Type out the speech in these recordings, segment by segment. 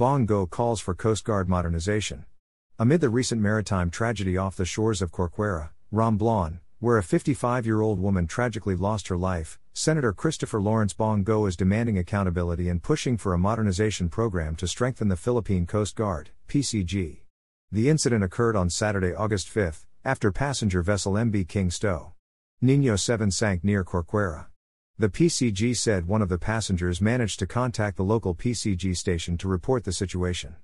Bong Go calls for Coast Guard modernization. Amid the recent maritime tragedy off the shores of Corcuera, Romblon, where a 55 year old woman tragically lost her life, Senator Christopher Lawrence Bong Go is demanding accountability and pushing for a modernization program to strengthen the Philippine Coast Guard, PCG. The incident occurred on Saturday, August 5, after passenger vessel MB King Stowe. Nino 7 sank near Corcuera. The PCG said one of the passengers managed to contact the local PCG station to report the situation.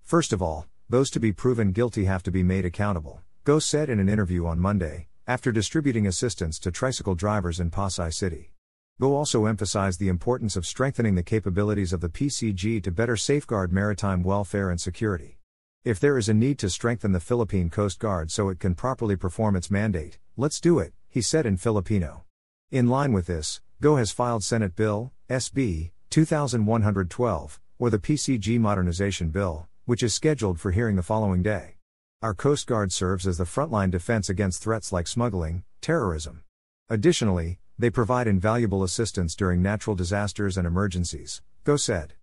First of all, those to be proven guilty have to be made accountable, Go said in an interview on Monday, after distributing assistance to tricycle drivers in Pasay City. Go also emphasized the importance of strengthening the capabilities of the PCG to better safeguard maritime welfare and security. If there is a need to strengthen the Philippine Coast Guard so it can properly perform its mandate, let's do it, he said in Filipino. In line with this, GO has filed Senate Bill, SB 2112, or the PCG Modernization Bill, which is scheduled for hearing the following day. Our Coast Guard serves as the frontline defense against threats like smuggling, terrorism. Additionally, they provide invaluable assistance during natural disasters and emergencies, Go said.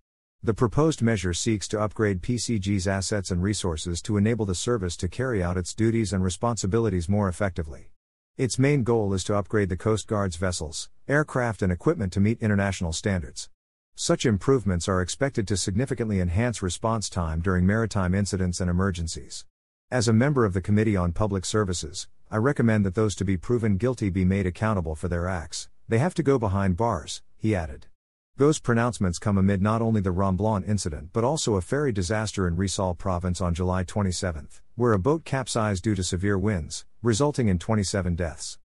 The proposed measure seeks to upgrade PCG's assets and resources to enable the service to carry out its duties and responsibilities more effectively. Its main goal is to upgrade the Coast Guard's vessels, aircraft, and equipment to meet international standards. Such improvements are expected to significantly enhance response time during maritime incidents and emergencies. As a member of the Committee on Public Services, I recommend that those to be proven guilty be made accountable for their acts. They have to go behind bars, he added. Those pronouncements come amid not only the Romblon incident but also a ferry disaster in Rizal province on July 27, where a boat capsized due to severe winds, resulting in 27 deaths.